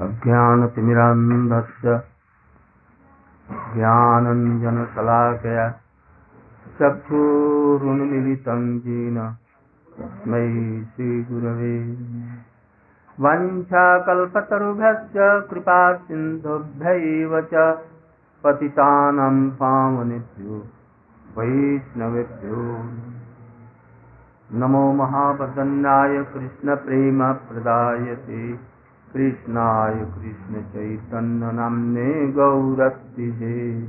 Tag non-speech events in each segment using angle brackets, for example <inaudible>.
अज्ञानतिमिरान्धस्य ज्ञानञ्जनशलाकया चक्षुरुन्मिलितं येन तस्मै श्रीगुरवे। वञ्छाकल्पतरुभ्यश्च कृपासिन्धुभ्यैव च पतितानां पावनेभ्यो, वैष्णवेभ्यो। नमो महावदन्नाय कृष्णप्रेमप्रदायते। कृष्णाय कृष्णचैतन्यनाम्ने गौरतिहे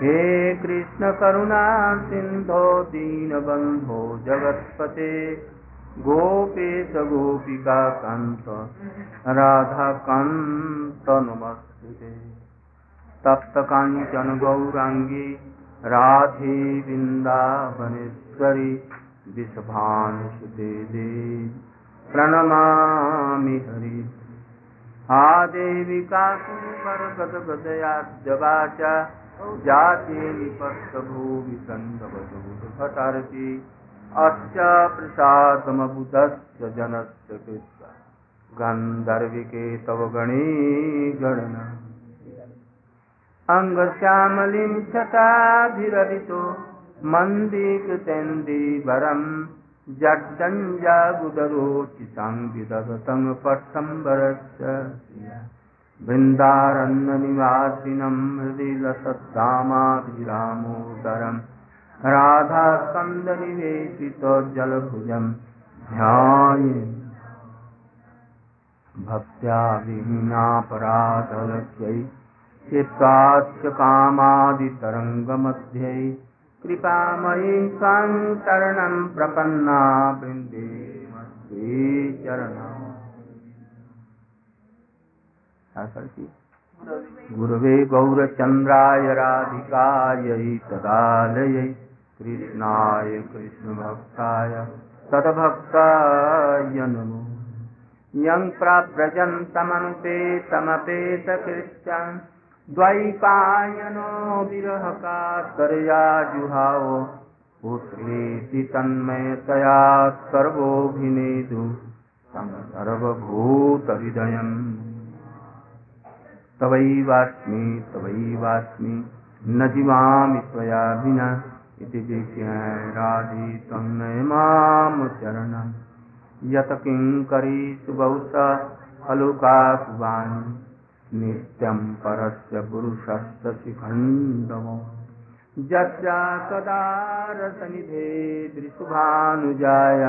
हे कृष्णकरुणा सिन्धो दीनबन्धो जगत्पते, गोपेश गोपिकान्त राधाकान्त नमस्ते तप्तकाञ्चन गौराङ्गी राधे वृन्दावनेश्वरी विषभानुसुते देवी। प्रणमामि हरि। हा देवी काकुकर्गदगदयाद्यवाचा जाते निपस्तभूमि कन्दवधूतभटार्ति अस्य प्रसादमबुधस्य जनस्य कृत्वा। गन्धर्विके तव गणे गणना। अङ्गश्यामलिं छटाभिररितो मन्दीकृतेन्दीवरम् जड्डञ्जागुदरोचितं विदधतं पट्टम्बरस्य बृन्दारण्यनिवासिनं हृदि लसद्धामाभिरामोदरं राधास्कन्दनिवेशितो जलभुजं ध्याये। भक्त्या विहीनापराधलक्ष्यै चित्ताच्च कामादितरङ्गमध्ये कृपामयी स्वां शरणं प्रपन्ना वृन्दे गुरवे गौरचन्द्राय राधिकायै तदालयै कृष्णाय कृष्णभक्ताय तद्भक्ताय नमो। यं प्राव्रजन्तमनुपेतमपेतकृत्यम् द्वैपायनो विरहकातरया जुहावो पुत्रेति तन्मयतया सर्वोऽभिनेदु तं सर्वभूतहृदयम् तवैवास्मि तवैवास्मि, न जीवामि त्वया विना इति विज्ञाय राधितं नयमां चरणं यत् किङ्करीषु बहुशा हलुकाकुवानि नित्यं परस्य पुरुषस्य शिखण्डमो यस्या कदा रसनिधे दृशुभानुजाय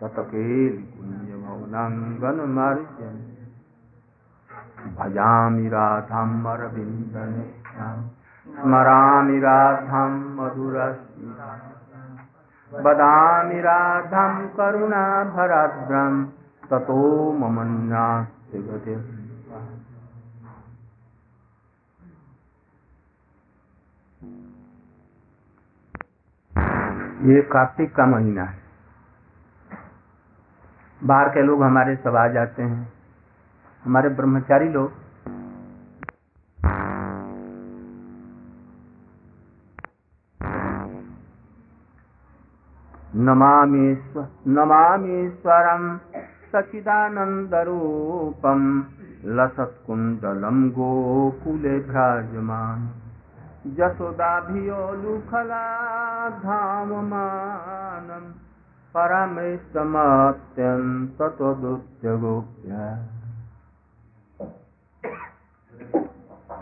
ततकेलिकुञ्जमौनाङ्गनमर्जन् भजामि राधाम् अरविन्दनिष्ठां स्मरामि राधां मधुरस्मिता वदामि राधां करुणाभराद्रं, ततो ममन्यास्य गतिः ये कार्तिक का महीना है। बाहर के लोग हमारे सब आ जाते हैं। हमारे ब्रह्मचारी लोग। नमामीश्वर नमामीश्वरं सचिदानन्दरूपं लसत्कुण्डलं गोकुले भ्राजमान् यशोदाभियोलुखलाधाममानं परमेशमत्यन्ततोदुत्यगोप्य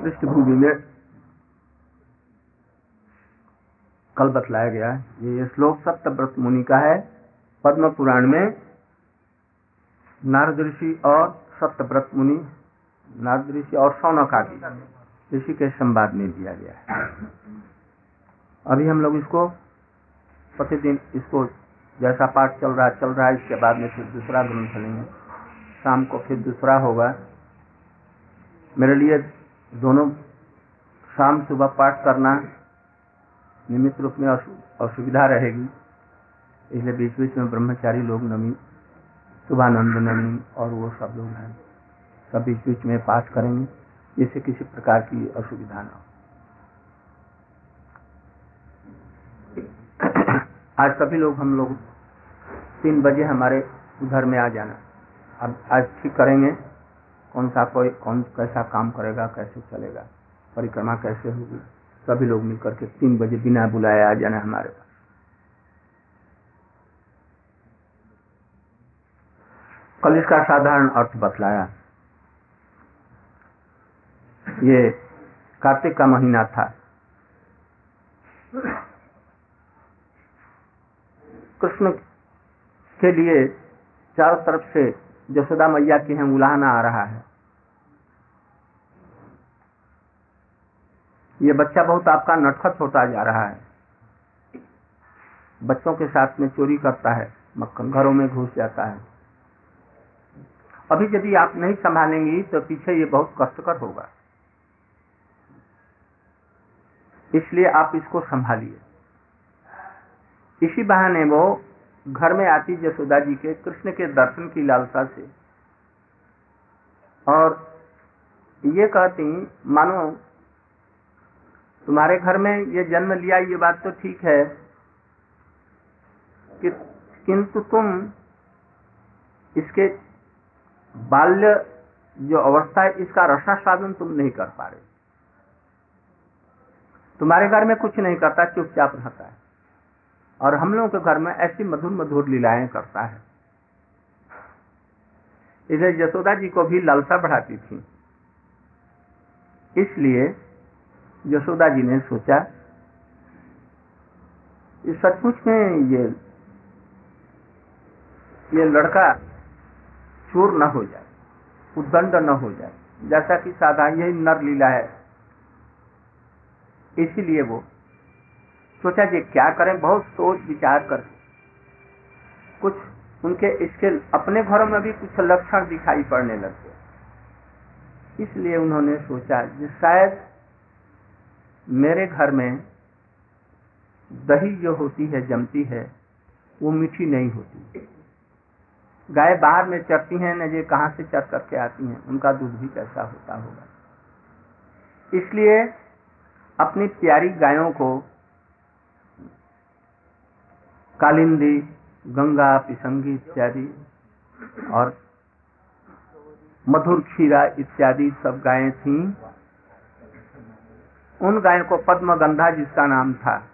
पृष्ठभूमि में कल बतलाया गया है, ये श्लोक सप्तव्रत मुनि का है। पद्म पुराण में नारद ऋषि और सप्तव्रत मुनि, नारद ऋषि और सौनक आदि ऋषि के संवाद में दिया गया है। अभी हम लोग इसको प्रतिदिन इसको जैसा पाठ चल रहा चल रहा है, इसके बाद में फिर दूसरा ग्रंथ लेंगे। शाम को फिर दूसरा होगा। मेरे लिए दोनों शाम सुबह पाठ करना निमित्त रूप में असुविधा रहेगी। इसलिए बीच बीच में ब्रह्मचारी लोग नमी, शुभानंद नमी और वो सब लोग हैं। सब बीच बीच में पाठ करेंगे। जिससे किसी प्रकार की असुविधा न हो। आज सभी लोग हम लोग तीन बजे हमारे घर में आ जाना। अब आज ठीक करेंगे, कौन सा कोई, कौन कैसा काम करेगा, कैसे चलेगा, परिक्रमा कैसे होगी, सभी लोग मिलकर के तीन बजे बिना बुलाए आ जाना हमारे पास। कल इसका साधारण अर्थ बतलाया। ये कार्तिक का महीना था। कृष्ण के लिए चारों तरफ़ से जसोदा मैया की है उलाहना आ रहा है। ये बच्चा बहुत आपका नटखट होता जा रहा है। बच्चों के साथ में चोरी करता है, मक्खन घरों में घुस जाता है। अभी यदि आप नहीं संभालेंगी तो पीछे ये बहुत कष्टकर होगा। इसलिए आप इसको संभालिए। इसी बहाने वो घर में आती जसोदा जी के कृष्ण के दर्शन की लालसा से। और ये कहती, मानो, तुम्हारे घर में ये जन्म लिया, ये बात तो ठीक है कि किंतु तुम इसके बाल्य जो अवस्था है, इसका रसा साधन तुम नहीं कर पा रहे तुम्हारे घर में कुछ नहीं करता, चुपचाप रहता है। और हम लोगों के घर में ऐसी मधुर मधुर लीलाएँ करता है। इसे यशोदा जी को भी लालसा बढ़ाती थी। इसलिए यशोदा जी ने सोचा सचमुच में ये ये लड़का चोर न हो जाए, उद्दंड न हो जाए, जैसा कि साधारण यही नर लीला है। इसीलिए वो सोचा कि क्या करें, बहुत सोच विचार कर। कुछ उनके इसके अपने घरों में भी कुछ लक्षण दिखाई पड़ने लगे इसलिए उन्होंने सोचा कि शायद मेरे घर में दही जो होती है, जमती है, वो मीठी नहीं होती। गाय बाहर में चरती हैं, न ये कहाँ से चर करके आती हैं, उनका दूध भी कैसा होता होगा। इसलिए अपनी प्यारी गायों को, कालिंदी, गंगा, पिसंगी इत्यादि और मधुर खीरा इत्यादि सब गायें थीं। उन गायों को पद्म गंधा जिसका नाम था,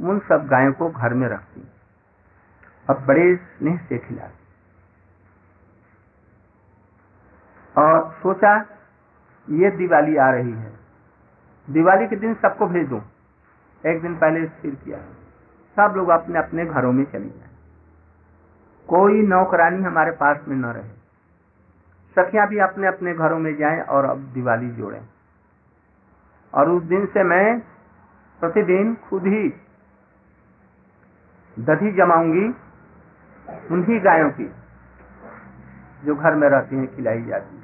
उन सब गायों को घर में रखती। और बड़े स्नेह से खिलाती। और सोचा, ये दिवाली आ रही है। दिवाली के दिन सबको भेज दूँ। एक दिन पहले स्थिर किया। सब लोग अपने अपने घरों में चले जाए कोई नौकरानी हमारे पास में न रहे। सखियाँ भी अपने अपने घरों में जाएँ और अब दिवाली जोड़ें। और उस दिन से मैं प्रतिदिन खुद ही दधी जमाऊँगी उन्हीं गायों की, जो घर में रहती हैं, खिलाई जाती है।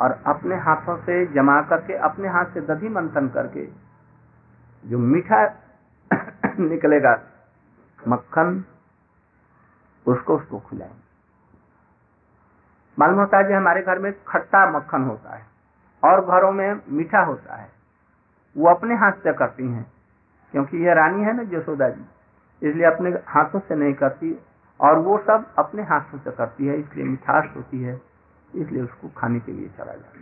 और अपने हाथों से जमा करके, अपने हाथ से दधी मंथन करके, जो मीठा <coughs> निकलेगा, मक्खन, उसको उसको खिलाएँगे। मालूम होता है कि हमारे घर में खट्टा मक्खन होता है और घरों में मीठा होता है। वो अपने हाथ से करती हैं, क्योंकि ये रानी है ना जसोदा जी, इसलिए अपने हाथों से नहीं करती और वो सब अपने हाथों से करती है, इसलिए मिठास होती है। इसलिए उसको खाने के लिए चला जाता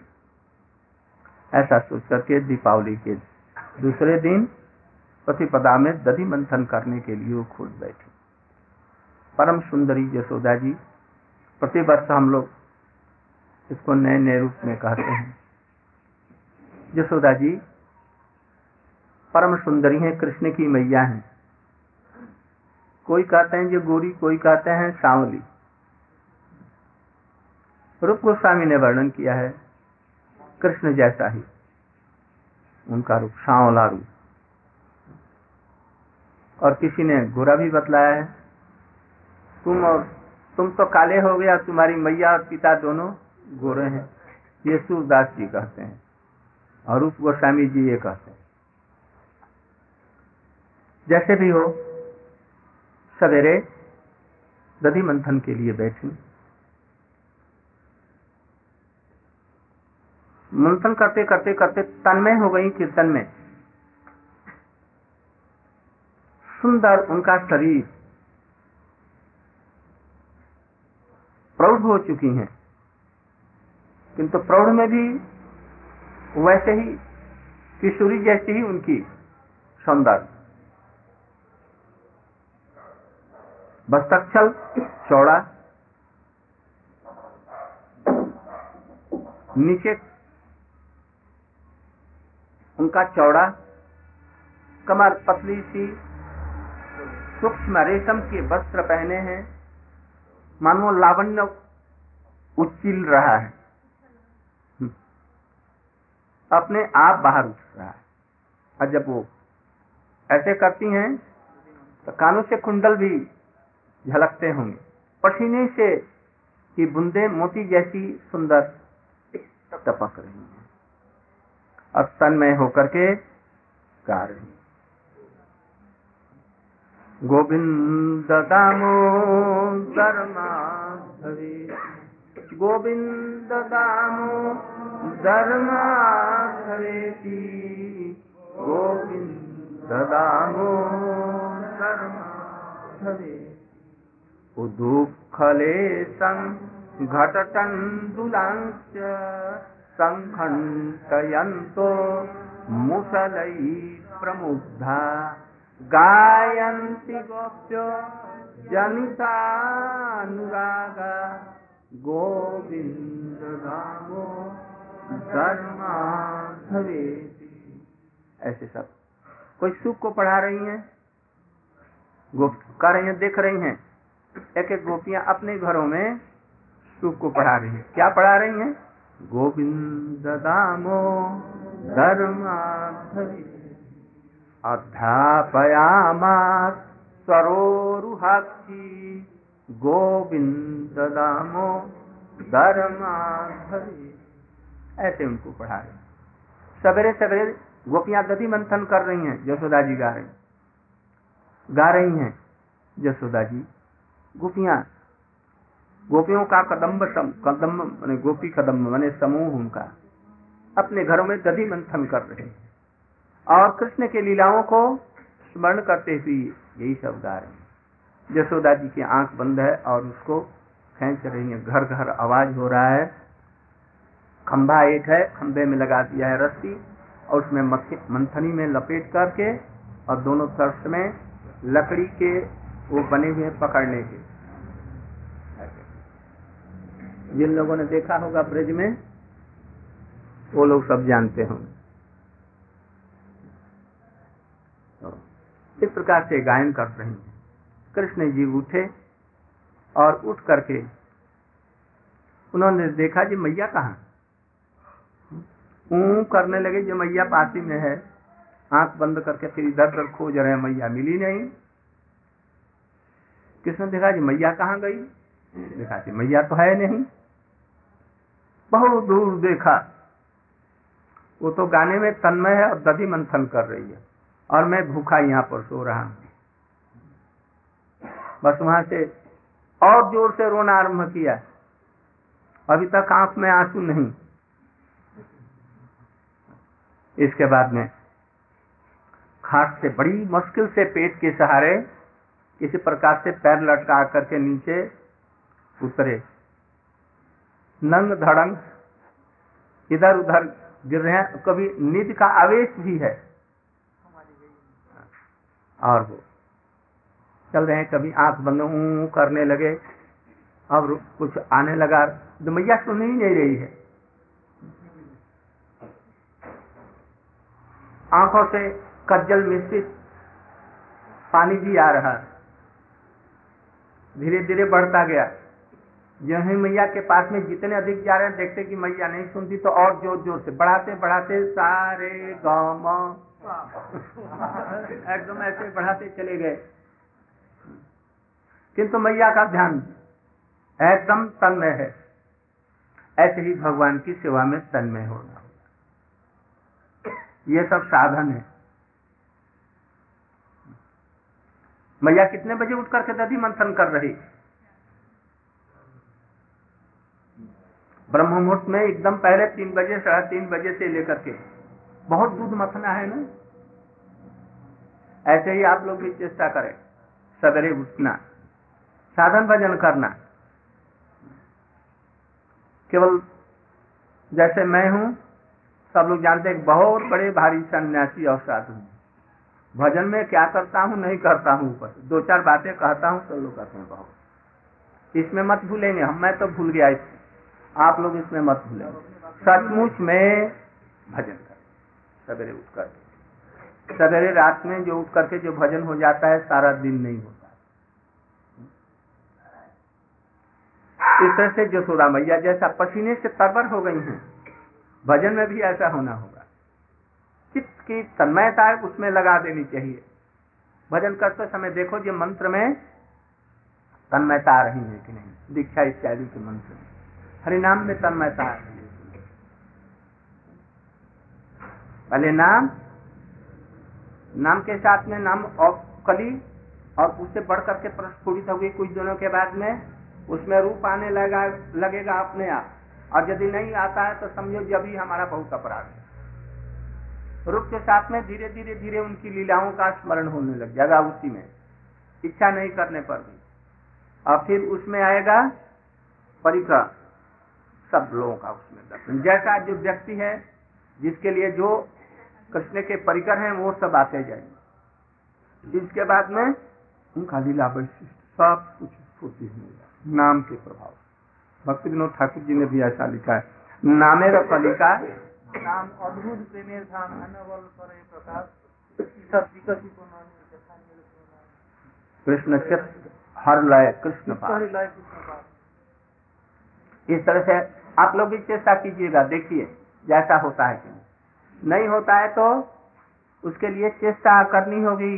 ऐसा सोच करके दीपावली के दूसरे दिन प्रतिपदा में दधि मंथन करने के लिए वो खुद बैठी। परम सुंदरी यशोदा जी, प्रतिवर्ष हम लोग इसको नए नए रूप में कहते हैं। यशोदा जी परम सुंदरी हैं, कृष्ण की मैया हैं। कोई कहते हैं जो गोरी, कोई कहते हैं सांवली। रूप गोस्वामी ने वर्णन किया है, कृष्ण जैसा ही, उनका रूप सांवला रूप और किसी ने गोरा भी बतलाया है, तुम और, तुम तो काले हो गया, तुम्हारी मैया और पिता दोनों गोरे हैं ये सूरदास जी कहते हैं, और रूप गोस्वामी जी ये कहते हैं। जैसे भी हो, सवेरे दधि मंथन के लिए बैठी। मंथन करते करते करते तन्मय हो गई कीर्तन में। सुंदर उनका शरीर प्रौढ़ हो चुकी हैं। किंतु प्रौढ़ में भी वैसे ही किशोरी जैसी ही उनकी सौंदर्य। बस्तक्षल चौड़ा, नीचे उनका चौड़ा, कमर पतली सी, सूक्ष्म रेशम के वस्त्र पहने हैं। मानो लावण्य उच्चिल रहा है। अपने आप बाहर उठ रहा है। और जब वो ऐसे करती हैं तो कानों से कुंडल भी झलकते होंगे। पसीने से की बूंदे मोती जैसी सुंदर टपक रही हैं। और तन्मय होकर के गा रही गोविंद दामोदर माधवी गोविंद दामोदर माधवेती गोविंद दामोदर माधवे उदुःखलेशं घटटण्डुलांश्च सङ्खण्टयन्तो मुसलैः प्रमुग्धा। गायन्ति गोप्यो जनितानुरागा। गोविन्द रामो धर्माधवेति। ऐसे सब। कोई सुख को पढ़ा रही हैं? गोप कर रही हैं, देख रही हैं। एक एक गोपियाँ अपने घरों में सुख को पढ़ा रही हैं। क्या पढ़ा रही हैं? गोविंद दामो धर्माधवी अध्यापयामा सरोरुहाक्षी गोविंद दामो धर्माधवी ऐसे उनको पढ़ा रहे सवेरे सवेरे गोपियाँ गति मंथन कर रही हैं, यशोदा जी गा रही गा रही हैं, यशोदा जी। गोपियाँ गोपियों का कदम्ब सम, कदम्ब माने गोपी कदम्ब माने समूह उनका। अपने घरों में दधि मंथन कर रहे और कृष्ण के लीलाओं को स्मरण करते हुए यही सब गा रहे यशोदा जी की आँख बंद है और उसको खेच रही है। घर घर आवाज़ हो रहा है। खंभा एक है खंभे में लगा दिया है रस्सी और उसमें मंथनी में लपेट करके और दोनों तरफ़ में लकड़ी के वो बने हुए पकड़ने के। जिन लोगों ने देखा होगा ब्रज में, वो लोग सब जानते होंगे। तो इस प्रकार से गायन कर रहे हैं। कृष्ण जी उठे और उठ करके उन्होंने देखा, जी मैया कहा? ऊ करने लगे, जो मैया पासी में है, आँख बंद करके फिर इधर उधर खोज रहे हैं, मैया मिली नहीं। किसने देखा, जी मैया कहाँ गई? देखा, जी मैया तो है नहीं। बहुत दूर देखा। वो तो गाने में तन्मय है और दधि मंथन कर रही है। और मैं भूखा यहाँ पर सो रहा हूँ। बस वहाँ से और ज़ोर से रोना आरंभ किया। अभी तक आँख में आँसू नहीं। इसके बाद में खाट से बड़ी मुश्किल से पेट के सहारे किसी प्रकार से पैर लटका करके नीचे उतरे। नंग धड़ंग, इधर उधर गिर रहे हैं। कभी निध का आवेश भी है। और वो चल रहे हैं, कभी आँख बंद करने लगे। अब कुछ आने लगा। तो मैया सुन ही नहीं रही है। आँखों से कज्जल मिश्रित पानी भी आ रहा धीरे धीरे बढ़ता गया। जो मैया के पास में जितने अधिक जा रहे हैं, देखते कि मैया नहीं सुनती तो और ज़ोर ज़ोर से, बढ़ाते बढ़ाते, सारे गाँव <laughs> एकदम ऐसे बढ़ाते चले गए। किंतु मैया का ध्यान एकदम तन्मय है। ऐसे ही भगवान की सेवा में तन्मय होना। ये सब साधन है। मैया कितने बजे उठ करके दधि मंथन कर रही? ब्रह्म मुहूर्त में एकदम पहले तीन बजे साढ़े तीन बजे से लेकर के। बहुत दूध मथना है ना? ऐसे ही आप लोग भी चेष्टा करें, सवेरे उठना, साधन भजन करना। केवल जैसे मैं हूँ, सब लोग जानते हैं बहुत बड़े भारी सन्यासी और साधु भजन में क्या करता हूँ, नहीं करता हूँ ऊपर दो चार बातें कहता हूँ, सब लोग कहते हैं बहुत। इसमें मत भूलेंगे, हम मैं तो भूल गया इसमें। आप लोग इसमें मत भूलेंगे सचमुच में भजन कर सवेरे उठ कर सवेरे रात में जो उठ करके जो भजन हो जाता है, सारा दिन नहीं होता। इस तरह से जसोदा मैया जैसा पसीने से तरबर हो गई हैं, भजन में भी ऐसा होना होगा। चित्त की तन्मयता उसमें लगा देनी चाहिए। भजन करते समय देखो जो मंत्र में तन्मयता आ रही है कि नहीं? दीक्षा इत्यादि के मंत्र में। हरिनाम में तन्मयता है पहले नाम नाम के साथ में नाम और कली, और उससे बढ़ करके प्रस्फुटित होगी कुछ दिनों के बाद में, उसमें रूप आने लगा, लगेगा अपने आप। और यदि नहीं आता है तो समझो जब ही हमारा बहुत अपराध है। रूप के साथ में धीरे धीरे धीरे उनकी लीलाओं का स्मरण होने लग जाएगा उसी में। इच्छा नहीं करने पर भी। और फिर उसमें आएगा परिकर सब लोगों का उसमें दर्शन। जैसा जो व्यक्ति है जिसके लिए जो कृष्ण के परिकर हैं वो सब आते जाएँगे। इसके बाद में उनका लीला वैशिष्ट सब कुछ स्फूर्ति होने नाम के प्रभाव भक्ति विनोद ठाकुर जी ने भी ऐसा लिखा है। नामे फलिका नाम अद्भुत प्रेमेर धाम अनवल करे प्रकाश। सब विकसित कृष्ण हर लय कृष्ण इस तरह से आप लोग भी चेष्टा कीजिएगा, देखिए, जैसा होता है कि नहीं। होता है तो उसके लिए चेष्टा करनी होगी,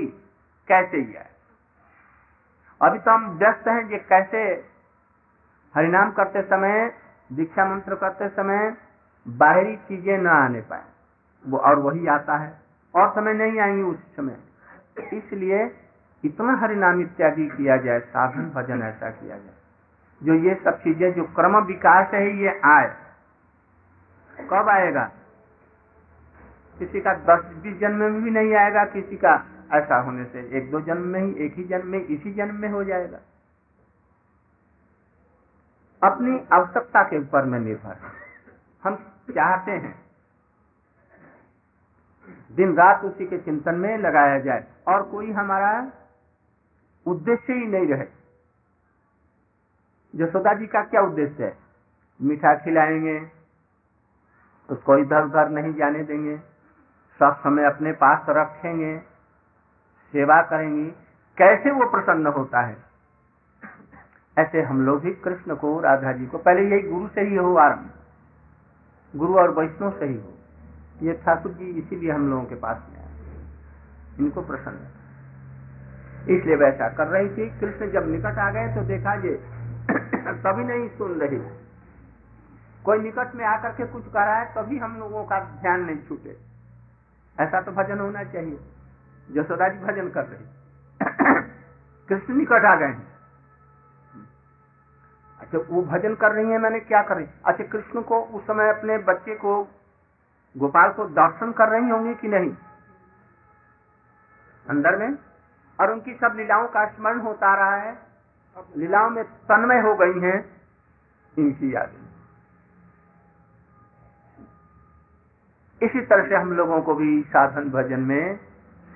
कैसे ही है अभी तो हम व्यस्त हैं कि कैसे हरिनाम करते समय, दीक्षा मंत्र करते समय बाहरी चीज़ें न आने पाए। वो और वही आता है, और समय नहीं आएँगे उस समय। इसलिए इतना हरिनाम इत्यादि किया जाए, साधन भजन ऐसा किया जाए। जो ये सब चीज़ें, जो क्रम विकास है, ये आए। कब आएगा? किसी का दस, बीस जन्म में भी नहीं आएगा, किसी का ऐसा होने से। एक दो जन्म में ही, एक ही जन्म में, इसी जन्म में हो जाएगा। अपनी आवश्यकता के ऊपर में निर्भर हम चाहते हैं, दिन रात उसी के चिंतन में लगाया जाए और कोई हमारा उद्देश्य ही नहीं रहे। जसोदा जी का क्या उद्देश्य है? मीठा खिलाएँगे, उसको इधर उधर नहीं जाने देंगे, सब समय अपने पास रखेंगे, सेवा करेंगी। कैसे वो प्रसन्न होता है? ऐसे हम लोग भी कृष्ण को, राधा जी को, पहले यही गुरु से ही हो आरंभ। गुरु और वैष्णव से ही हो। ये ठाकुर जी इसीलिए हम लोगों के पास में आए। इनको प्रसन्न। इसलिए वैसा कर रही थी। कृष्ण जब निकट आ गए तो देखा जे तभी नहीं सुन रही कोई निकट में आकर के कुछ कर रहा है, तभी हम लोगों का ध्यान नहीं छूटे। ऐसा तो भजन होना चाहिए जसोदा जी भजन कर रही <coughs> कृष्ण निकट आ गए अच्छा वो भजन कर रही है, मैंने क्या कर अच्छा कृष्ण को उस समय अपने बच्चे को, गोपाल को दर्शन कर रही होंगी कि नहीं? अंदर में? और उनकी सब लीलाओं का स्मरण होता रहा है। लीलाओं में तन्मय हो गई हैं, इनकी यादें। इसी तरह से हम लोगों को भी साधन भजन में,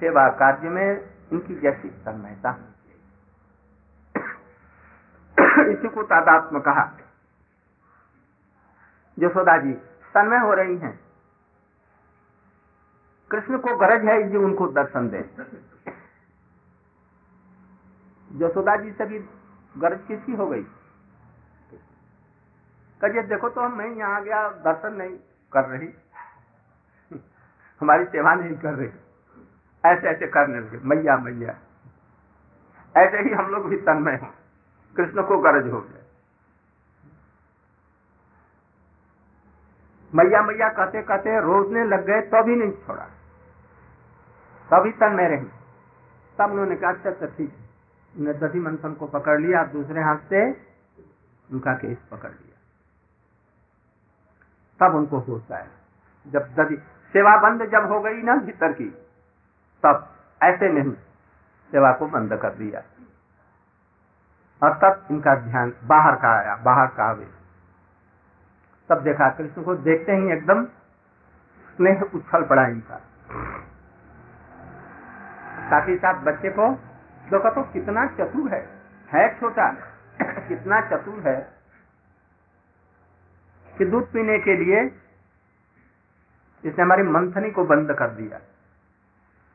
सेवा कार्य में, इनकी जैसी तन्मयता <coughs> इसी को तादात्म कहा। यशोदा जी तन्मय हो रही हैं, कृष्ण को गरज है जी उनको दर्शन दे। यशोदा जी से भी गरज किसकी हो गई? कहिए देखो तो हम मैं यहाँ गया, दर्शन नहीं कर रही। हमारी सेवा नहीं कर रही। ऐसे ऐसे करने लगे, मैया मैया। ऐसे ही हम लोग भी तन्मय हो। कृष्ण को गरज हो गया। मैया मैया कहते कहते रोजने लग गए तो भी नहीं छोड़ा। तभी तन्मय रही। तब उन्होंने कहा अच्छा अच्छा ठीक उन्हें दधी मंथन को पकड़ लिया दूसरे हाथ से उनका केस पकड़ लिया। तब उनको होश आया जब दधी सेवा बंद जब हो गई ना भीतर की, तब ऐसे नहीं सेवा को बंद कर दिया। और तब इनका ध्यान बाहर का आया, बाहर का आवे। तब देखा, कृष्ण को देखते ही एकदम स्नेह उछल पड़ा इनका। साथ ही साथ बच्चे को देखो तो कितना चतुर है। है छोटा, कितना चतुर है कि दूध पीने के लिए इसने हमारी मंथनी को बंद कर दिया,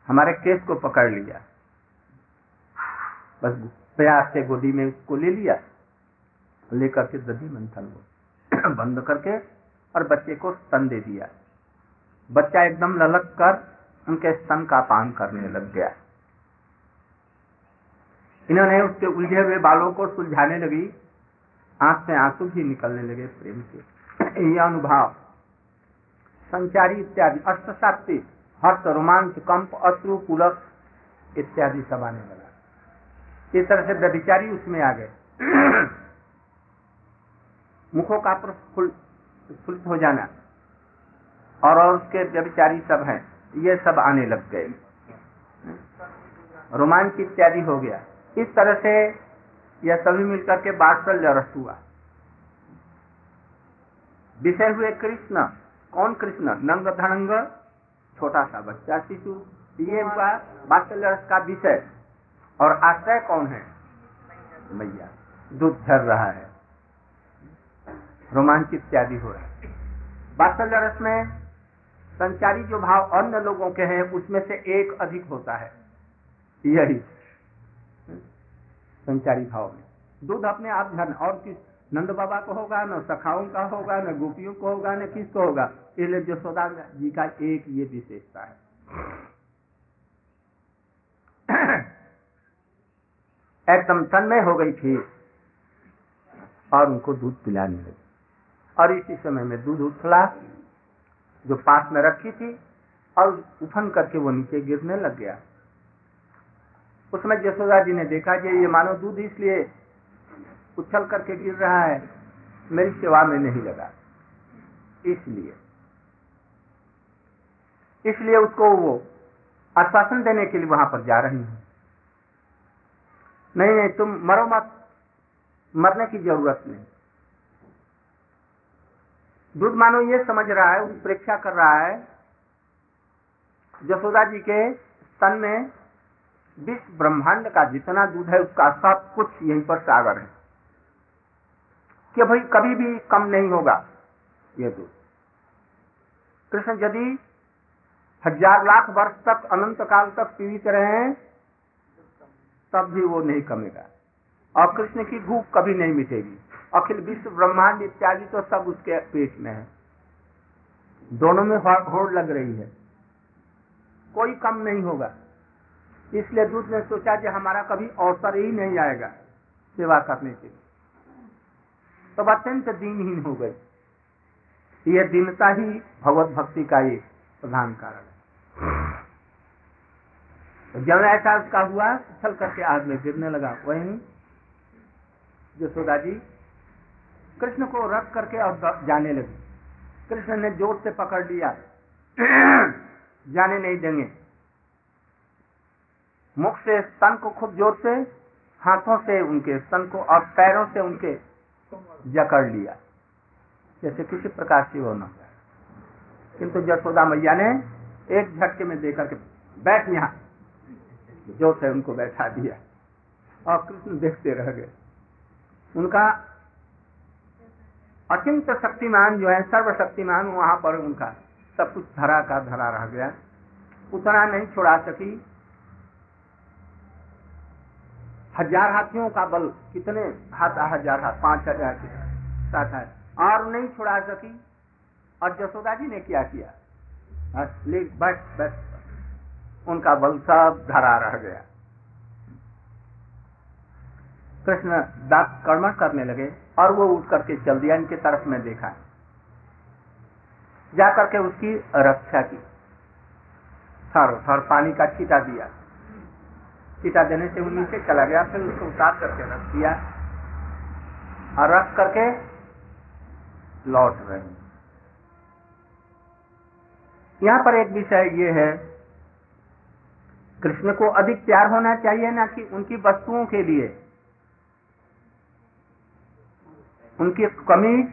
हमारे केस को पकड़ लिया, बस प्यार से गोदी में उसको ले लिया, लेकर के दधी मंथन को बंद करके और बच्चे को स्तन दे दिया। बच्चा एकदम ललक कर उनके स्तन का पान करने लग गया। इन्होंने उसके उलझे हुए बालों को सुलझाने लगी। आँख से आँसू भी निकलने लगे प्रेम के। यह अनुभव। संचारी इत्यादि अष्टशाक्ति हर्ष, रोमांच, कंप, अश्रु, पुलक इत्यादि सब आने लगा। इस तरह से व्यभिचारी उसमें आ गए। <clears throat> मुखों का फुलित हो जाना। और और उसके व्यभिचारी सब हैं। ये सब आने लग गए। रोमांच इत्यादि हो गया। इस तरह से यह सभी मिलकर के बात्सल्य रस हुआ। विषय हुए कृष्ण, कौन कृष्ण? नंग धनंग, छोटा सा बच्चा शिशु। ये हुआ बात्सल्य रस का विषय। और आश्रय कौन है? मैया। दूध झर रहा है। रोमांच इत्यादि हो रहा है। बात्सल्य रस में संचारी जो भाव अन्य लोगों के हैं, उसमें से एक अधिक होता है। यही। संचारी भाव में। दूध अपने आप झरना और किस, नंद बाबा को होगा, न सखाओं का होगा, न गोपियों को होगा, न किसको होगा? इसलिए जसोदा जी का एक ये विशेषता है। <coughs> एकदम तन्मय हो गई थी, और उनको दूध पिलाने लगी। और इसी समय में दूध उछला जो पास में रखी थी, और उफन करके वो नीचे गिरने लग गया। उसमें जसोदा जी ने देखा कि ये मानो दूध इसलिए उछल करके गिर रहा है, मेरी सेवा में नहीं लगा। इसलिए। इसलिए उसको वो आश्वासन देने के लिए वहाँ पर जा रही हूँ। नहीं नहीं, तुम मरो मत। मरने की ज़रूरत नहीं। दूध मानो ये समझ रहा है परीक्षा कर रहा है, जसोदा जी के तन में विश्व ब्रह्मांड का जितना दूध है, उसका सब कुछ यहीं पर सागर है। कि भाई कभी भी कम नहीं होगा ये दूध। कृष्ण यदि हज़ार लाख वर्ष तक, अनंत काल तक पीड़ित रहे, तब भी वो नहीं कमेगा। और कृष्ण की भूख कभी नहीं मिटेगी। अखिल विश्व ब्रह्मांड इत्यादि तो सब उसके पेट में है। दोनों में होड़ लग रही है। कोई कम नहीं होगा। इसलिए दूध ने सोचा कि हमारा कभी अवसर ही नहीं आएगा सेवा करने के तो अत्यंत दीनहीन हो गए। यह दीनता ही भगवत भक्ति का एक प्रधान कारण है। तो जब ऐसा उसका हुआ छल करके आग में गिरने लगा। वही यशोदा जी कृष्ण को रख करके और जाने लगी। कृष्ण ने ज़ोर से पकड़ लिया। <clears throat> जाने नहीं देंगे। मुख से स्तन को खूब ज़ोर से, हाथों से उनके स्तन को और पैरों से उनके जकड़ लिया। जैसे किसी प्रकार से वो न किंतु जसोदा मैया ने एक झटके में देकर के बैठ यहाँ, ज़ोर से उनको बैठा दिया और कृष्ण देखते रह गए। उनका अचिंत शक्तिमान जो है, सर्वशक्तिमान वहाँ पर उनका सब कुछ धरा का धरा रह गया। उतना नहीं छोड़ा सकी। हज़ार हाथियों का बल कितने? हाथ हज़ार हाथ, पाँच हज़ार के। साथ है और नहीं छुड़ा सकी। और जसोदा जी ने क्या किया? बस बस उनका बल सब धरा रह गया। कृष्ण दात कर्म करने लगे और वो उठ करके चल दिया इनके तरफ़ में देखा। जा करके उसकी रक्षा की। थर थर, पानी का छीटा दिया। छीटा देने से वो नीचे चला गया, फिर उसको उतार करके रख दिया और रख करके लौट रहे यहाँ पर एक विषय ये है, कृष्ण को अधिक प्यार होना चाहिए ना कि उनकी वस्तुओं के लिए। उनकी कमी,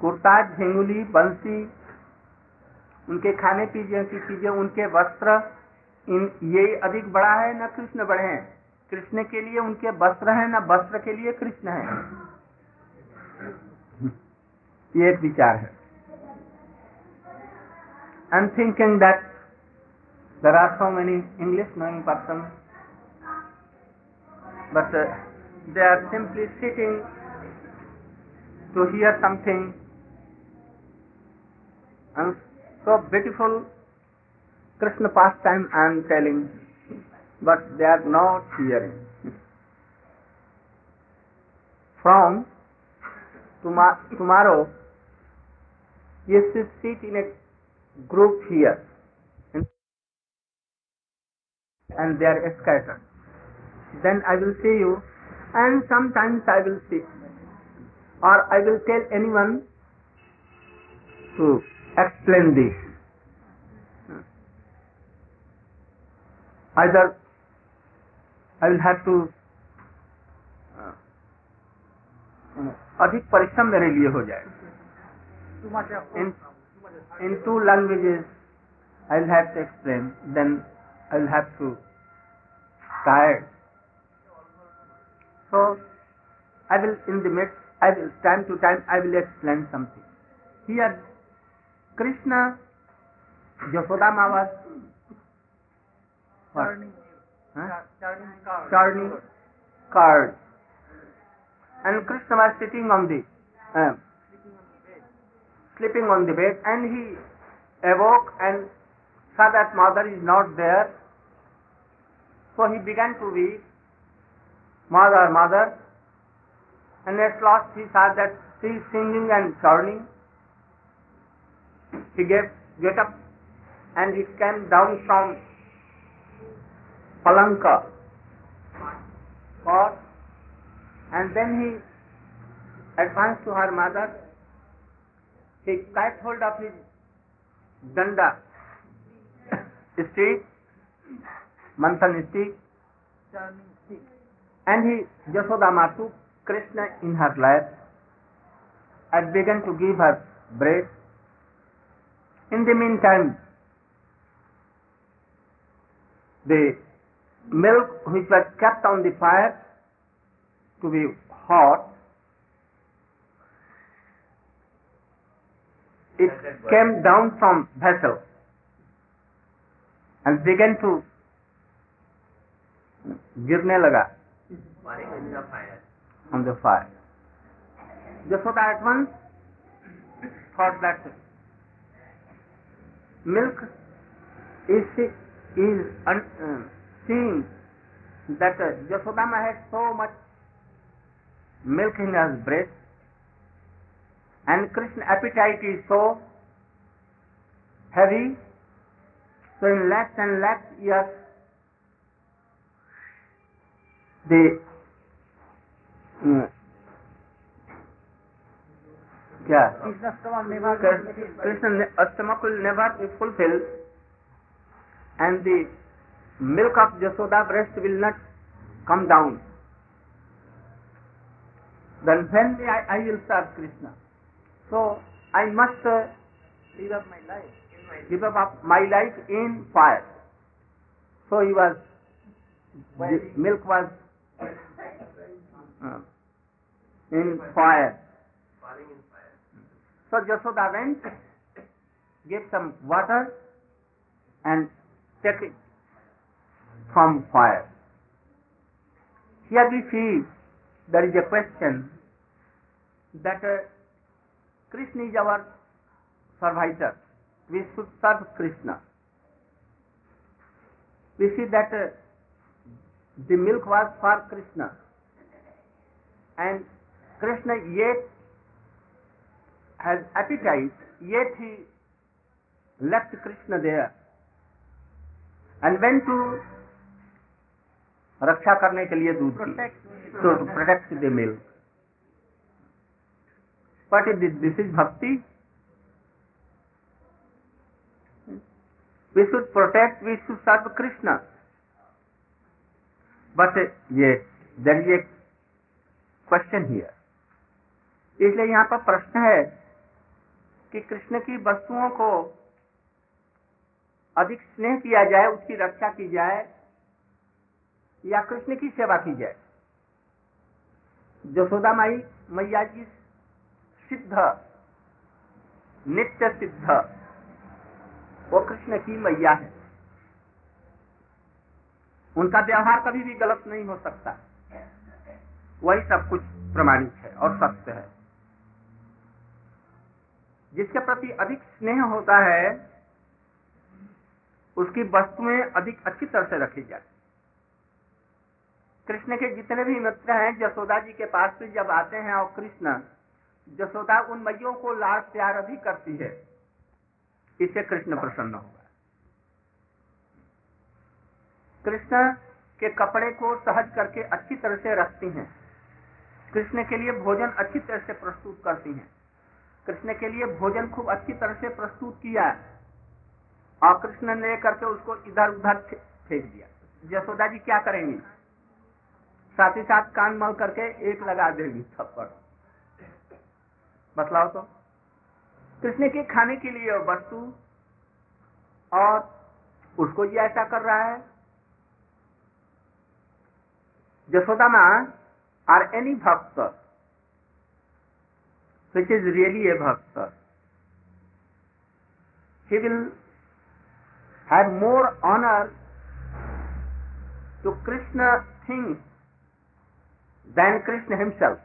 कुर्ता, झिंगुली, बंसी, उनके खाने पीने की चीज़ें, उनके वस्त्र इन, ये अधिक बड़ा है न कृष्ण बड़े हैं। कृष्ण के लिए उनके वस्त्र हैं, न वस्त्र के लिए कृष्ण है। ये एक विचार है। And thinking that there are so many English knowing person but they are simply sitting to hear something so beautiful Krishna pastime I am telling, but they are not hearing. From tomorrow, you should sit in a group here, and they are scattered. Then I will see you, and sometimes I will sit, or I will tell anyone to explain this. Either I will have to uh, अधिक परिश्रम मेरे लिए हो जाए Too much of in in two languages I will have to explain then I will have to tired so I will in the midst I will time to time I will explain something here turning, Huh? turning card. turning card. And Krishna was sitting on the, uh, sleeping on the bed, and he awoke and saw that mother is not there. So he began to weep, mother, mother, and at last he saw that she is singing and turning. He get, get up and he came down from Palanka cot and then he advanced to her mother. He caught hold of his danda stick, manthan stick, and he Yasodama took Krishna in her lap and began to give her bread. In the meantime, the milk which was kept on the fire to be hot, it came down from vessel and began to गिरने लगा on the fire. Jasoda at once thought that milk is is un, uh, seeing that uh, had so much milk in his breast and Krishna appetite is so heavy so in lakhs and lakhs years the uh, क्या Krishna's stomach will never be fulfilled and the milk of Jasoda breast will not come down. Then when I, I will serve Krishna. So I must uh, give up my life. give up my life in fire. So he was, the milk was uh, in fire. So Jasoda went, gave some water and take it from fire. Here we see there is a question that uh, Krishna is our servitor. We should serve Krishna. We see that uh, the milk was for Krishna and Krishna yet has appetite, yet he left Krishna there and went to रक्षा करने के लिए दूध की। तो protect the milk but this is bhakti we should protect we should serve Krishna but ये there is a question here इसलिए यहाँ पर प्रश्न है कि कृष्ण की वस्तुओं को अधिक स्नेह किया जाए उसकी रक्षा की जाए या कृष्ण की सेवा की जाए। जसोदा माई, मैया जी सिद्ध, नित्य सिद्ध। वो कृष्ण की मैया है। उनका व्यवहार कभी भी गलत नहीं हो सकता। वही सब कुछ प्रमाणित है और सत्य है। जिसके प्रति अधिक स्नेह होता है, उसकी वस्तुएँ अधिक अच्छी तरह से रखी जाती कृष्ण के जितने भी मित्र हैं, जसोदा जी के पास भी जब आते हैं और कृष्ण, जसोदा उन मैयों को लाड़ प्यार अधिक करती है। इससे कृष्ण प्रसन्न होगा। कृष्ण के कपड़े को सहज करके अच्छी तरह से रखती हैं। कृष्ण के लिए भोजन अच्छी तरह से प्रस्तुत करती हैं। कृष्ण के लिए भोजन खूब अच्छी तरह से प्रस्तुत किया और कृष्ण ने करके उसको इधर उधर फेंक दिया। जसोदा जी क्या करेंगी? साथ ही साथ कान मल करके एक लगा देगी थप्पड़। बतलाओ तो। कृष्ण के खाने के लिए वस्तु और उसको ये ऐसा कर रहा है। जसोदा माँ are any bhakt. Which is really a bhakta. He will have more honor to Krishna things than Krishna himself.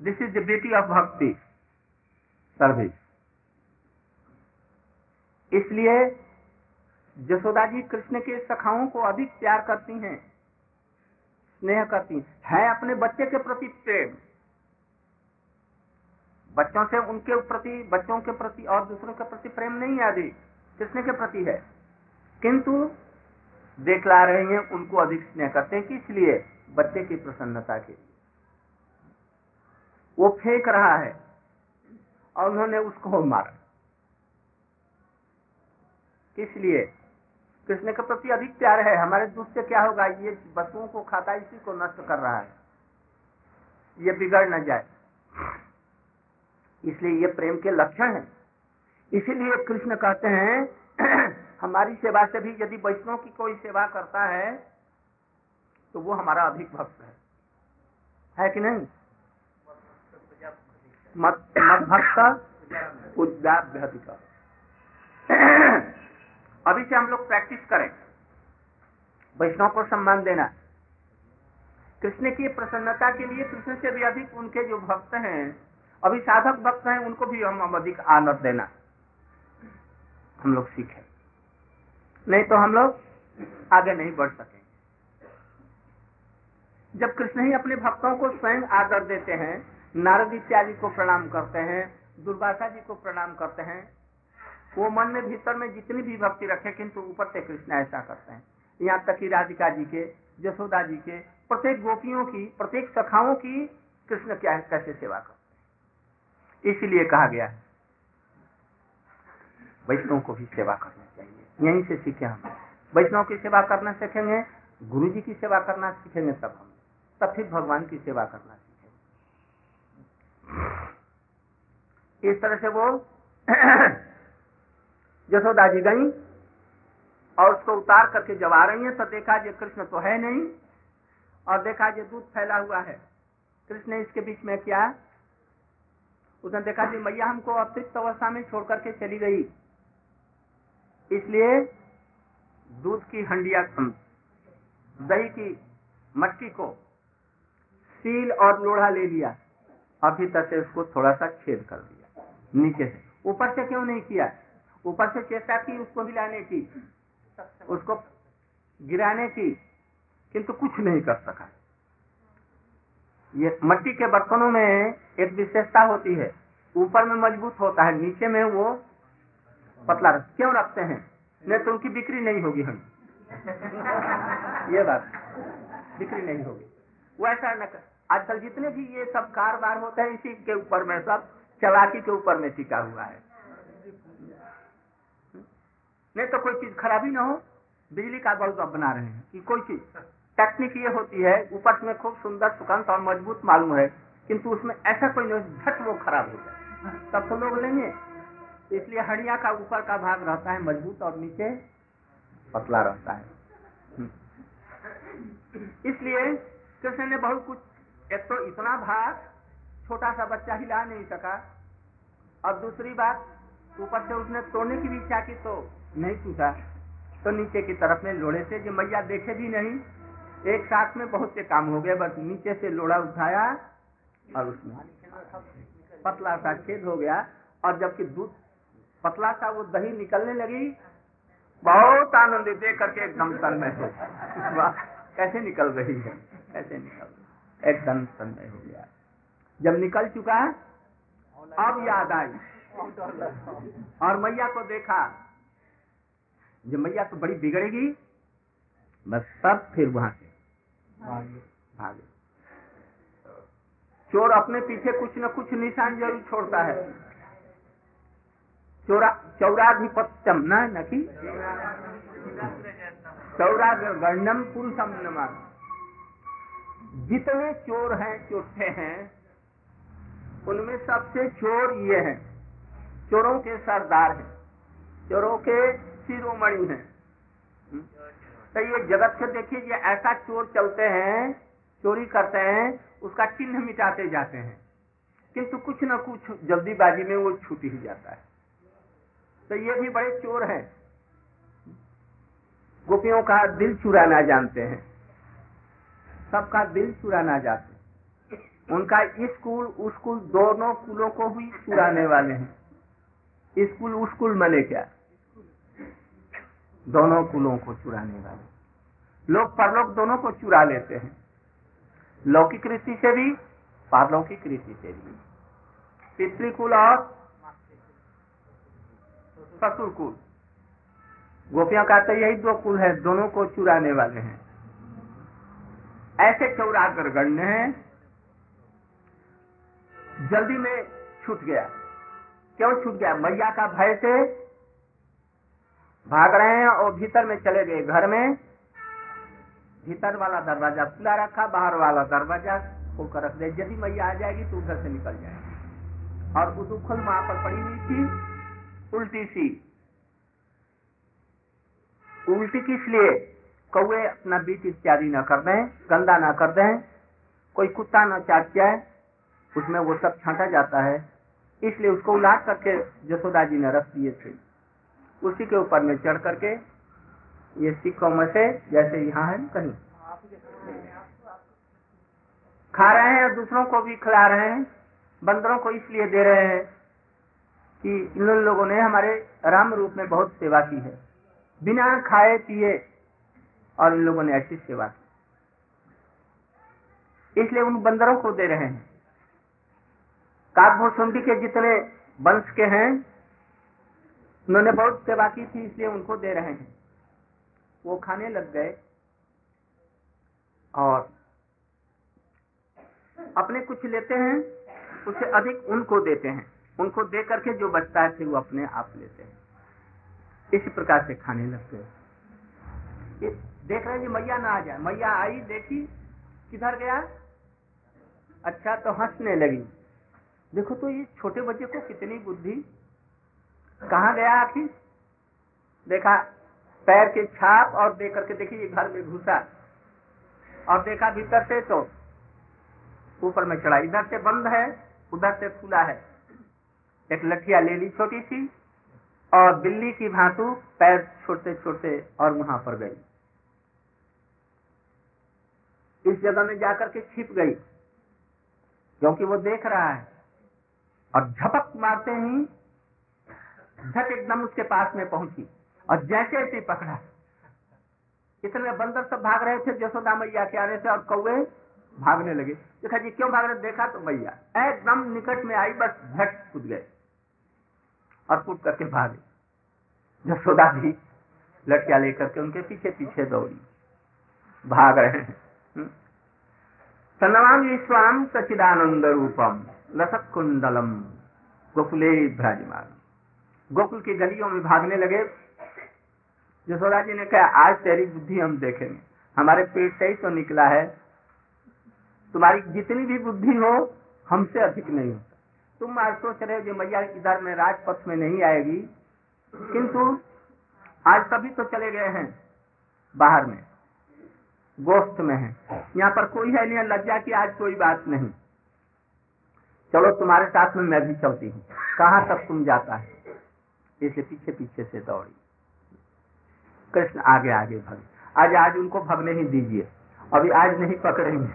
This is the beauty of bhakti service. इसलिए जसोदा जी कृष्ण के सखाओं को अधिक प्यार करती हैं, स्नेह करती है अपने बच्चे के प्रति प्रेम बच्चों से उनके प्रति, बच्चों के प्रति और दूसरों के प्रति प्रेम नहीं आदि, कृष्ण के प्रति है किंतु देख ला रहे हैं, उनको अधिक स्नेह करते हैं कि लिए बच्चे की प्रसन्नता के वो फेंक रहा है और उन्होंने उसको मारा। किस लिए? कृष्ण के प्रति अधिक प्यार है। हमारे दूध से क्या होगा? ये वस्तुओं को खाता, इसी को नष्ट कर रहा है। ये बिगड़ न जाए। इसलिए ये प्रेम के लक्षण है। इसीलिए कृष्ण कहते हैं, <clears throat> हमारी सेवा से भी यदि वैष्णव की कोई सेवा करता है तो वो हमारा अधिक भक्त है। है कि नहीं? मत भक्त उद्याभ्यधिक। अभी से हम लोग प्रैक्टिस करें। वैष्णव को सम्मान देना। कृष्ण की प्रसन्नता के लिए कृष्ण से भी अधिक उनके जो भक्त हैं, अभी साधक भक्त हैं, उनको भी हम अधिक आनंद देना। हम लोग सीखें। नहीं तो हम लोग आगे नहीं बढ़ सकेंगे जब कृष्ण ही अपने भक्तों को स्वयं आदर देते हैं, नारद इत्यादि को प्रणाम करते हैं दुर्वासा जी को प्रणाम करते हैं, वो मन में भीतर में जितनी भी भक्ति रखे, किंतु ऊपर से कृष्ण ऐसा करते हैं। यहाँ तक कि राधिका जी के, जसोदा जी के, प्रत्येक गोपियों की, प्रत्येक सखाओं की कृष्ण क्या कैसे सेवा करते हैं। इसलिए कहा गया वैष्णव को भी सेवा करना चाहिए। यहीं से सीखे हम। वैष्णव की सेवा करना सीखेंगे गुरु जी की सेवा करना सीखेंगे, तब हम तब फिर भगवान की सेवा करना सीखेंगे इस तरह से वो <clears throat> जसोदा जी गई और उसको उतार करके जब आ रही है तो देखा ये कृष्ण तो है नहीं और देखा ये दूध फैला हुआ है। कृष्ण ने इसके बीच में क्या। उसने देखा जी मैया हमको अतिरिक्त अवस्था में छोड़ करके चली गई। इसलिए दूध की हंडिया, दही की मट्टी को सील और लोढ़ा ले लिया। अभी भीतर से उसको थोड़ा सा छेद कर दिया। नीचे से। ऊपर से क्यों नहीं किया? ऊपर से चेष्टा की उसको हिलाने की। उसको गिराने की। किंतु कुछ नहीं कर सका। ये मट्टी के बर्तनों में एक विशेषता होती है। ऊपर में मज़बूत होता है, नीचे में वो पतला रख क्यों रखते हैं? नहीं तो उनकी बिक्री नहीं होगी हम। ये बात। बिक्री नहीं होगी। वो ऐसा न कर आजकल जितने भी ये सब कारोबार होते हैं, इसी के ऊपर में सब चलाकी के ऊपर में टिका हुआ है। नहीं तो कोई चीज़ खराबी ना हो। बिजली का बल्ब अब बना रहे हैं कि कोई चीज़। टेक्निक ये होती है ऊपर में खूब सुंदर, सुगंध और मज़बूत मालूम है, किंतु उसमें ऐसा कोई नहीं, झट वो खराब हो जाए। तब तो लोग लेंगे। इसलिए हड़िया का, ऊपर का भाग रहता है मज़बूत और नीचे पतला रहता है। इसलिए कृष्ण ने बहुत कुछ एक तो इतना भाग छोटा सा बच्चा हिला नहीं सका। और दूसरी बात, ऊपर से उसने तोड़ने की भी इच्छा की तो नहीं टूटा तो नीचे की तरफ़ में लोड़े से जो मैया देखे भी नहीं, एक साथ में बहुत से काम हो गए, बस नीचे से लोड़ा उठाया और उसमें पतला सा छेद हो गया। और जबकि दूध पतला सा वो दही निकलने लगी, बहुत आनंदित देख करके एकदम तन में कैसे निकल रही है, कैसे निकल एकदम में हो गया जब निकल चुका अब याद आई और मैया को देखा जो मैया तो बड़ी बिगड़ेगी बस सब फिर वहाँ से भागे चोर अपने पीछे कुछ न कुछ निशान ज़रूर छोड़ता है चौरा चौराधिपत्यम न नकी चौरागणम पुरुषम नमः जितने चोर हैं, चोटे हैं, उनमें सबसे चोर ये हैं। चोरों के सरदार हैं, चोरों के शिरोमणि हैं। तो ये जगत से देखिए, ये ऐसा चोर चलते हैं, चोरी करते हैं, उसका चिन्ह मिटाते जाते हैं। किंतु कुछ न कुछ जल्दीबाजी में वो छूट ही जाता है। तो ये भी बड़े चोर हैं। गोपियों का दिल चुराना जानते हैं। सबका दिल चुराना जाते उनका स्कूल, उसकुल दोनों कुलों को भी चुराने वाले हैं। स्कूल, उसकुल मने क्या? दोनों कुलों को चुराने वाले। लोग परलोक दोनों को चुरा लेते हैं। लौकिक रीति से भी, पारलौकिक रीति से भी। पितृकुल और ससुर कुल गोपियों का तो यही दो कुल है, दोनों को चुराने वाले हैं। ऐसे चौरागर गण्य हैं, जल्दी में छूट गया। क्यों छूट गया? मैया का भय से भाग रहे हैं और भीतर में चले गए घर में। भीतर वाला दरवाज़ा खुला रखा, बाहर वाला दरवाज़ा खोलकर रख दे। यदि मैया आ जाएगी तो उधर से निकल जाएगी। और उस उखल वहाँ पर पड़ी हुई थी, उल्टी सी। उल्टी किस लिए? कौए अपना बीट इत्यादि न कर दें, गंदा न कर दें, कोई कुत्ता न चाट जाए, उसमें वो सब छांटा जाता है। इसलिए उसको उलाट करके जसोदा जी ने रख दिए थे। उसी के ऊपर में चढ़ करके ये सिक्कों में से, जैसे यहाँ है कहीं, खा रहे हैं और दूसरों को भी खिला रहे हैं। बंदरों को इसलिए दे रहे हैं कि इन लोगों ने हमारे राम रूप में बहुत सेवा की है। बिना खाए पिए और इन लोगों ने ऐसी सेवा की। इसलिए उन बंदरों को दे रहे हैं। काकभूषुंडी के जितने वंश के हैं, उन्होंने बहुत सेवा की थी, इसलिए उनको दे रहे हैं। वो खाने लग गए और अपने कुछ लेते हैं उससे अधिक उनको देते हैं। उनको दे करके जो बचता है, फिर वो अपने आप लेते हैं। इसी प्रकार से खाने लगते गए। देख रहे हैं मैया ना आ जाए। मैया आई, देखी, किधर गया? अच्छा तो हंसने लगी। देखो तो ये छोटे बच्चे को कितनी बुद्धि। कहा गया आखिर? देखा, पैर के छाप और देख करके देखी ये घर में घुसा। और देखा, भीतर से तो ऊपर में चढ़ा। इधर से बंद है, उधर से खुला है। एक लठिया ले ली छोटी सी और बिल्ली की भांतु पैर छोटे छोटे और वहाँ पर गई। इस जगह में जाकर के छिप गई, क्योंकि वो देख रहा है। और झपक मारते ही झट एकदम उसके पास में पहुँची और जैसे ऐसे पकड़ा। इतने बंदर सब भाग रहे थे, जसोदा मैया के आने से और कौए भागने लगे। देखा जी, क्यों भाग रहे? देखा तो मैया एकदम निकट में आई, बस झट कूद गए और कूद करके भागे। जसोदा भी लड़कियाँ लेकर के उनके पीछे पीछे दौड़ी। भाग रहे हैं। सनवाम विश्वाम सचिदानंद रूपम लसक कुंडलम गोकुले भ्राजमान गोकुल की गलियों में भागने लगे। जसोदा जी ने कहा, आज तेरी बुद्धि हम देखेंगे। हमारे पेट से ही तो निकला है। तुम्हारी जितनी भी बुद्धि हो, हमसे अधिक नहीं हो। तुम आज सोच रहे हो कि मैया इधर में राजपथ में नहीं आएगी। किंतु आज सभी तो चले गए हैं बाहर में। गोष्ठ में है। यहाँ पर कोई है नहीं लज्जा की आज कोई बात नहीं। चलो तुम्हारे साथ में मैं भी चलती हूँ। कहाँ तक तुम जाता है? इसे पीछे पीछे से दौड़ी। कृष्ण आगे आगे भगे। आज आज उनको भगने ही दीजिए। अभी आज नहीं पकड़ेंगे।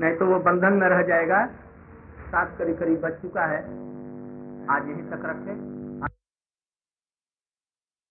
नहीं तो वो बंधन में रह जाएगा। सात करीब करीब बच चुका है। आज यहीं तक रखे।